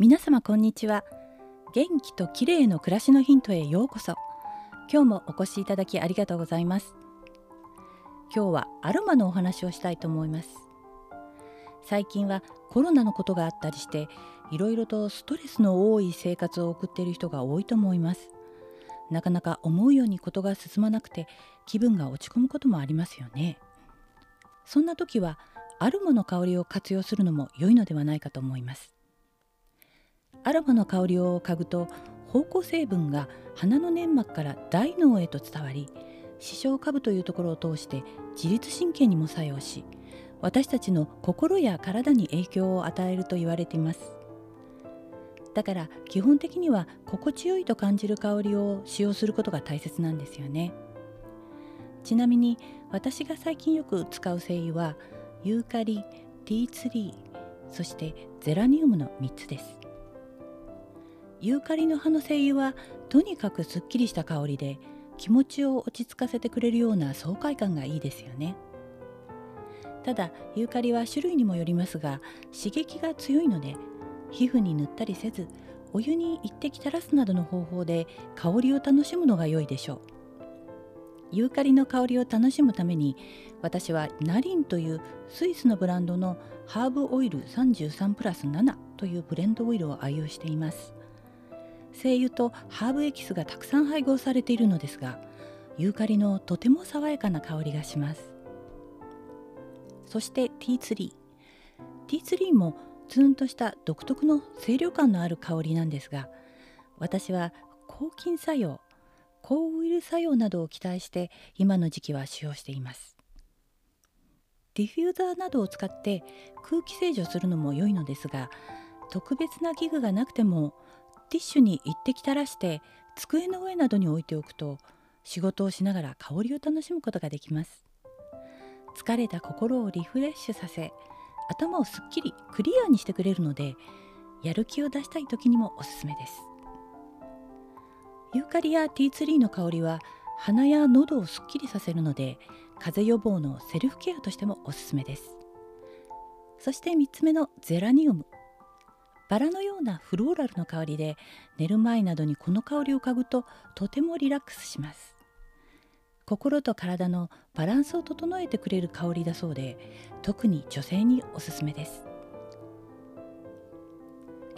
皆様こんにちは。元気と綺麗の暮らしのヒントへようこそ。今日もお越しいただきありがとうございます。今日はアロマのお話をしたいと思います。最近はコロナのことがあったりしていろいろとストレスの多い生活を送っている人が多いと思います。なかなか思うようにことが進まなくて気分が落ち込むこともありますよね。そんな時はアロマの香りを活用するのも良いのではないかと思います。アロマの香りを嗅ぐと芳香成分が鼻の粘膜から大脳へと伝わり視床下部というところを通して自律神経にも作用し私たちの心や体に影響を与えると言われています。だから基本的には心地よいと感じる香りを使用することが大切なんですよね。ちなみに私が最近よく使う精油はユーカリ、ティーツリーそしてゼラニウムの3つです。ユーカリの葉の精油はとにかくすっきりした香りで気持ちを落ち着かせてくれるような爽快感がいいですよね。ただユーカリは種類にもよりますが刺激が強いので皮膚に塗ったりせずお湯に一滴垂らすなどの方法で香りを楽しむのが良いでしょう。ユーカリの香りを楽しむために私はナリンというスイスのブランドのハーブオイル33プラス7というブレンドオイルを愛用しています。精油とハーブエキスがたくさん配合されているのですがユーカリのとても爽やかな香りがします。そしてティーツリー。ティーツリーもツンとした独特の清涼感のある香りなんですが私は抗菌作用抗ウイルス作用などを期待して今の時期は使用しています。ディフューザーなどを使って空気清浄するのも良いのですが特別な器具がなくてもティッシュに一滴垂らして机の上などに置いておくと仕事をしながら香りを楽しむことができます。疲れた心をリフレッシュさせ頭をすっきりクリアにしてくれるのでやる気を出したい時にもおすすめです。ユーカリやティーツリーの香りは鼻や喉をすっきりさせるので風邪予防のセルフケアとしてもおすすめです。そして3つ目のゼラニウム。バラのようなフローラルの香りで寝る前などにこの香りを嗅ぐととてもリラックスします。心と体のバランスを整えてくれる香りだそうで特に女性におすすめです。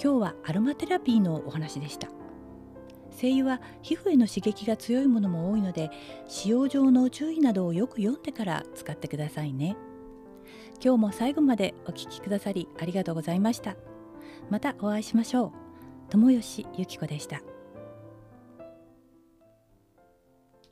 今日はアロマテラピーのお話でした。精油は皮膚への刺激が強いものも多いので使用上の注意などをよく読んでから使ってくださいね。今日も最後までお聴きくださりありがとうございました。またお会いしましょう。友吉ゆき子でした。